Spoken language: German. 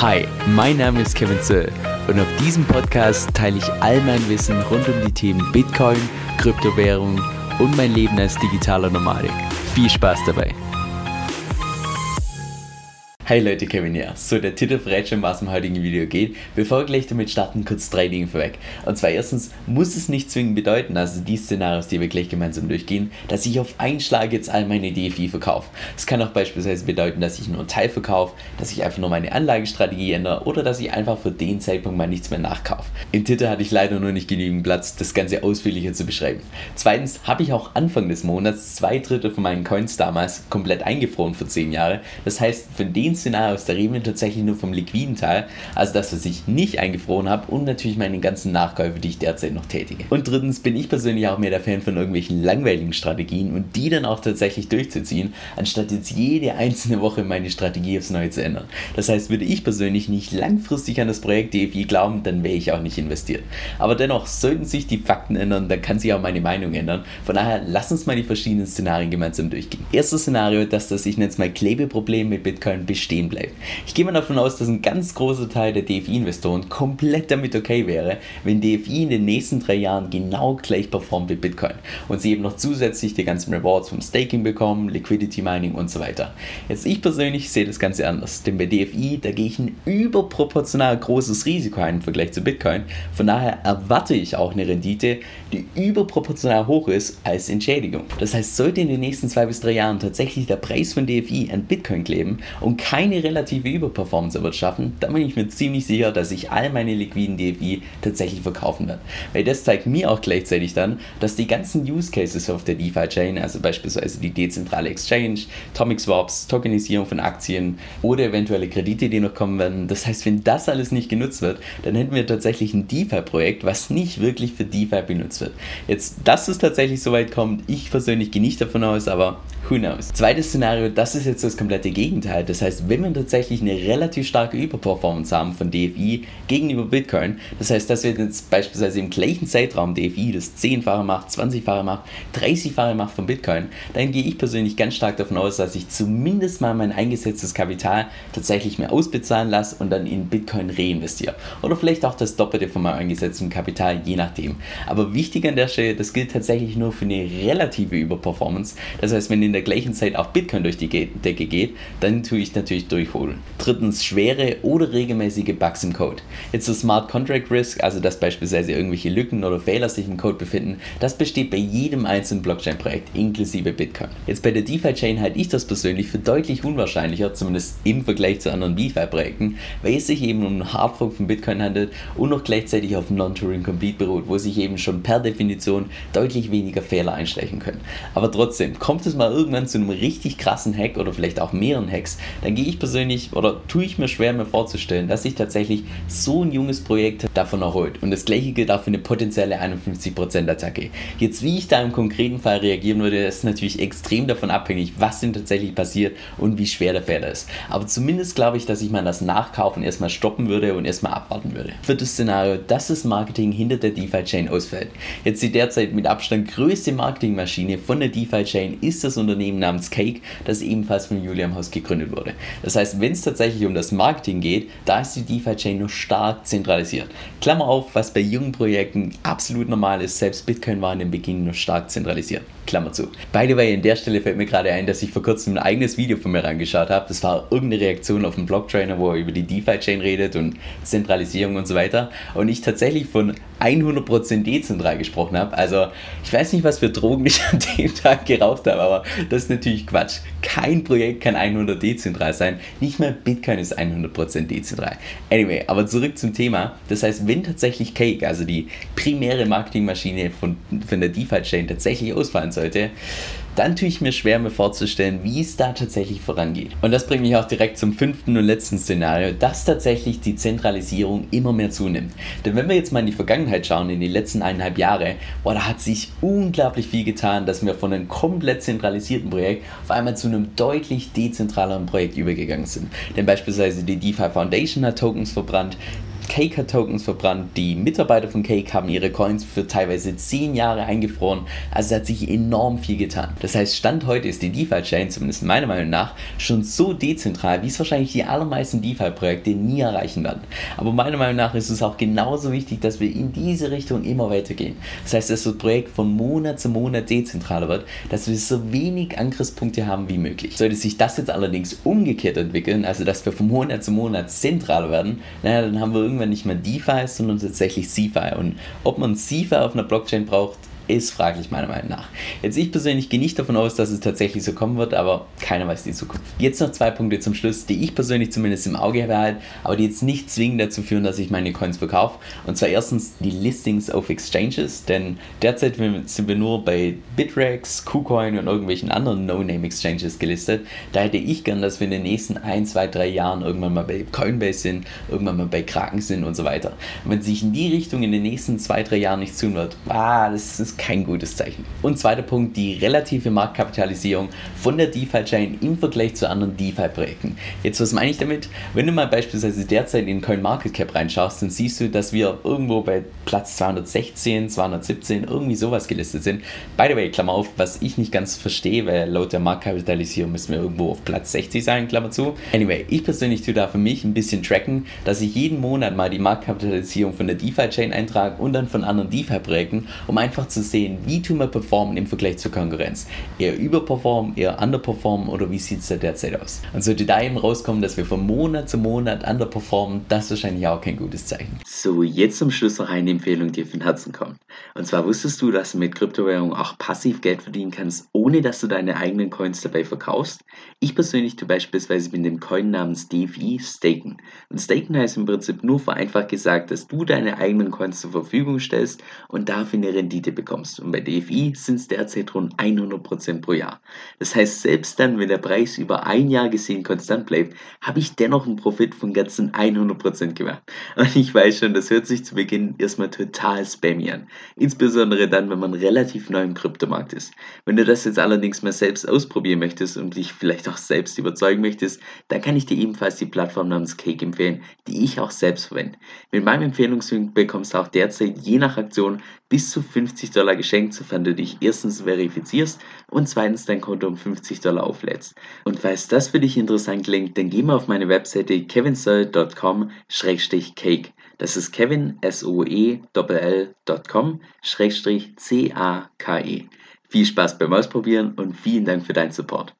Hi, mein Name ist Kevin Zöll und auf diesem Podcast teile ich all mein Wissen rund um die Themen Bitcoin, Kryptowährung und mein Leben als digitaler Nomadik. Viel Spaß dabei! Hey Leute, Kevin hier. So, der Titel verrät schon, was im heutigen Video geht. Bevor wir gleich damit starten, kurz drei Dinge vorweg. Und zwar erstens muss es nicht zwingend bedeuten, also die Szenarios, die wir gleich gemeinsam durchgehen, dass ich auf einen Schlag jetzt all meine DFI verkaufe. Es kann auch beispielsweise bedeuten, dass ich nur einen Teil verkaufe, dass ich einfach nur meine Anlagestrategie ändere oder dass ich einfach für den Zeitpunkt mal nichts mehr nachkaufe. Im Titel hatte ich leider nur nicht genügend Platz, das Ganze ausführlicher zu beschreiben. Zweitens habe ich auch Anfang des Monats zwei Drittel von meinen Coins damals komplett eingefroren für 10 Jahre. Das heißt, von den Szenarios, da reden wir tatsächlich nur vom liquiden Teil, also das, was ich nicht eingefroren habe und natürlich meine ganzen Nachkäufe, die ich derzeit noch tätige. Und drittens bin ich persönlich auch mehr der Fan von irgendwelchen langweiligen Strategien und die dann auch tatsächlich durchzuziehen, anstatt jetzt jede einzelne Woche meine Strategie aufs Neue zu ändern. Das heißt, würde ich persönlich nicht langfristig an das Projekt DFI glauben, dann wäre ich auch nicht investiert. Aber dennoch, sollten sich die Fakten ändern, dann kann sich auch meine Meinung ändern. Von daher, lass uns mal die verschiedenen Szenarien gemeinsam durchgehen. Erstes Szenario, dass das, ich nenne es mal Klebeproblem mit Bitcoin bestehen bleibt. Ich gehe mal davon aus, dass ein ganz großer Teil der DFI-Investoren komplett damit okay wäre, wenn DFI in den nächsten drei Jahren genau gleich performt wie Bitcoin und sie eben noch zusätzlich die ganzen Rewards vom Staking bekommen, Liquidity Mining und so weiter. Jetzt ich persönlich sehe das Ganze anders, denn bei DFI, da gehe ich ein überproportional großes Risiko ein im Vergleich zu Bitcoin. Von daher erwarte ich auch eine Rendite, die überproportional hoch ist als Entschädigung. Das heißt, sollte in den nächsten zwei bis drei Jahren tatsächlich der Preis von DFI an Bitcoin kleben und keine relative Überperformance erwirtschaften, dann bin ich mir ziemlich sicher, dass ich all meine liquiden DFI tatsächlich verkaufen werde. Weil das zeigt mir auch gleichzeitig dann, dass die ganzen Use Cases auf der DeFi-Chain, also beispielsweise die dezentrale Exchange, Tomic Swaps, Tokenisierung von Aktien oder eventuelle Kredite, die noch kommen werden, das heißt, wenn das alles nicht genutzt wird, dann hätten wir tatsächlich ein DeFi-Projekt, was nicht wirklich für DeFi benutzt wird. Jetzt, dass es tatsächlich so weit kommt, ich persönlich gehe nicht davon aus, aber who knows. Zweites Szenario, das ist jetzt das komplette Gegenteil. Das heißt, wenn wir tatsächlich eine relativ starke Überperformance haben von DFI gegenüber Bitcoin, das heißt, dass wir jetzt beispielsweise im gleichen Zeitraum DFI das 10-fache macht, 20-fache macht, 30-fache macht von Bitcoin, dann gehe ich persönlich ganz stark davon aus, dass ich zumindest mal mein eingesetztes Kapital tatsächlich mehr ausbezahlen lasse und dann in Bitcoin reinvestiere. Oder vielleicht auch das Doppelte von meinem eingesetzten Kapital, je nachdem. Aber wichtig an der Stelle, das gilt tatsächlich nur für eine relative Überperformance. Das heißt, wenn in der gleichen Zeit auch Bitcoin durch die Decke geht, dann tue ich natürlich durchholen. Drittens, schwere oder regelmäßige Bugs im Code. Jetzt das Smart Contract Risk, also dass beispielsweise irgendwelche Lücken oder Fehler sich im Code befinden, das besteht bei jedem einzelnen Blockchain-Projekt, inklusive Bitcoin. Jetzt bei der DeFi-Chain halte ich das persönlich für deutlich unwahrscheinlicher, zumindest im Vergleich zu anderen DeFi-Projekten, weil es sich eben um einen Hardfork von Bitcoin handelt und noch gleichzeitig auf Non-Turing Complete beruht, wo sich eben schon per Definition deutlich weniger Fehler einschleichen können. Aber trotzdem, kommt es mal irgendwann zu einem richtig krassen Hack oder vielleicht auch mehreren Hacks, dann gehe ich persönlich oder tue ich mir schwer, mir vorzustellen, dass sich tatsächlich so ein junges Projekt davon erholt. Und das gleiche gilt auch für eine potenzielle 51% Attacke. Jetzt, wie ich da im konkreten Fall reagieren würde, ist natürlich extrem davon abhängig, was denn tatsächlich passiert und wie schwer der Fehler ist. Aber zumindest glaube ich, dass ich mal das Nachkaufen erstmal stoppen würde und erstmal abwarten würde. Viertes Szenario, dass das Marketing hinter der DeFi-Chain ausfällt. Jetzt die derzeit mit Abstand größte Marketingmaschine von der DeFi-Chain ist das Unternehmen namens Cake, das ebenfalls von Julian Haus gegründet wurde. Das heißt, wenn es tatsächlich um das Marketing geht, da ist die DeFi-Chain nur stark zentralisiert. Klammer auf, was bei jungen Projekten absolut normal ist, selbst Bitcoin war in dem Beginn nur stark zentralisiert. Klammer zu. By the way, an der Stelle fällt mir gerade ein, dass ich vor kurzem ein eigenes Video von mir rangeschaut habe. Das war irgendeine Reaktion auf einen Blog-Trainer, wo er über die DeFi-Chain redet und Zentralisierung und so weiter. Und ich tatsächlich von 100% dezentral gesprochen habe. Also, ich weiß nicht, was für Drogen ich an dem Tag geraucht habe, aber das ist natürlich Quatsch. Kein Projekt kann 100 dezentral sein. Nicht mal Bitcoin ist 100% dezentral. Anyway, aber zurück zum Thema. Das heißt, wenn tatsächlich Cake, also die primäre Marketingmaschine von, von der DeFi-Chain, tatsächlich ausfallen sollte, dann tue ich mir schwer, mir vorzustellen, wie es da tatsächlich vorangeht. Und das bringt mich auch direkt zum fünften und letzten Szenario, dass tatsächlich die Zentralisierung immer mehr zunimmt. Denn wenn wir jetzt mal in die Vergangenheit schauen, in die letzten eineinhalb Jahre, boah, da hat sich unglaublich viel getan, dass wir von einem komplett zentralisierten Projekt auf einmal zu einem deutlich dezentraleren Projekt übergegangen sind. Denn beispielsweise die DeFi Foundation hat Tokens verbrannt, Cake hat Tokens verbrannt, die Mitarbeiter von Cake haben ihre Coins für teilweise 10 Jahre eingefroren, also hat sich enorm viel getan. Das heißt, Stand heute ist die DeFi-Chain, zumindest meiner Meinung nach, schon so dezentral, wie es wahrscheinlich die allermeisten DeFi-Projekte nie erreichen werden. Aber meiner Meinung nach ist es auch genauso wichtig, dass wir in diese Richtung immer weitergehen. Das heißt, dass das Projekt von Monat zu Monat dezentraler wird, dass wir so wenig Angriffspunkte haben wie möglich. Sollte sich das jetzt allerdings umgekehrt entwickeln, also dass wir von Monat zu Monat zentraler werden, naja, dann haben wir irgendwann nicht mehr DeFi, sondern tatsächlich CeFi. Und ob man CeFi auf einer Blockchain braucht, ist fraglich meiner Meinung nach. Jetzt ich persönlich gehe nicht davon aus, dass es tatsächlich so kommen wird, aber keiner weiß die Zukunft. Jetzt noch zwei Punkte zum Schluss, die ich persönlich zumindest im Auge behalte, aber die jetzt nicht zwingend dazu führen, dass ich meine Coins verkaufe. Und zwar erstens die Listings auf Exchanges, denn derzeit sind wir nur bei Bitrex, KuCoin und irgendwelchen anderen No-Name-Exchanges gelistet. Da hätte ich gern, dass wir in den nächsten 1, 2, 3 Jahren irgendwann mal bei Coinbase sind, irgendwann mal bei Kraken sind und so weiter. Und wenn sich in die Richtung in den nächsten 2, 3 Jahren nichts tun wird, ah, das ist kein gutes Zeichen. Und zweiter Punkt, die relative Marktkapitalisierung von der DeFi-Chain im Vergleich zu anderen DeFi-Projekten. Jetzt, was meine ich damit? Wenn du mal beispielsweise derzeit in CoinMarketCap reinschaust, dann siehst du, dass wir irgendwo bei Platz 216, 217, irgendwie sowas gelistet sind. By the way, Klammer auf, was ich nicht ganz verstehe, weil laut der Marktkapitalisierung müssen wir irgendwo auf Platz 60 sein, Klammer zu. Anyway, ich persönlich tue da für mich ein bisschen tracken, dass ich jeden Monat mal die Marktkapitalisierung von der DeFi-Chain eintrage und dann von anderen DeFi-Projekten, um einfach zu sehen, wie tun wir performen im Vergleich zur Konkurrenz. Eher überperformen, eher underperformen oder wie sieht es da derzeit aus? Und sollte da eben rauskommen, dass wir von Monat zu Monat underperformen, das ist wahrscheinlich auch kein gutes Zeichen. So, jetzt zum Schluss noch eine Empfehlung, die von Herzen kommt. Und zwar wusstest du, dass du mit Kryptowährungen auch passiv Geld verdienen kannst, ohne dass du deine eigenen Coins dabei verkaufst? Ich persönlich tue beispielsweise mit dem Coin namens DeFi staken. Und staken heißt im Prinzip nur vereinfacht gesagt, dass du deine eigenen Coins zur Verfügung stellst und dafür eine Rendite bekommst bekommst. Und bei DFI sind es derzeit rund 100% pro Jahr. Das heißt, selbst dann, wenn der Preis über ein Jahr gesehen konstant bleibt, habe ich dennoch einen Profit von ganzen 100% gemacht. Und ich weiß schon, das hört sich zu Beginn erstmal total spammy an. Insbesondere dann, wenn man relativ neu im Kryptomarkt ist. Wenn du das jetzt allerdings mal selbst ausprobieren möchtest und dich vielleicht auch selbst überzeugen möchtest, dann kann ich dir ebenfalls die Plattform namens Cake empfehlen, die ich auch selbst verwende. Mit meinem Empfehlungslink bekommst du auch derzeit je nach Aktion bis zu 50 Dollar geschenkt, sofern du dich erstens verifizierst und zweitens dein Konto um 50 Dollar auflädst. Und falls das für dich interessant klingt, dann geh mal auf meine Webseite kevinsoe.com-cake. Das ist kevin, S-O-E-L-L.com, C-A-K-E. Viel Spaß beim Ausprobieren und vielen Dank für deinen Support.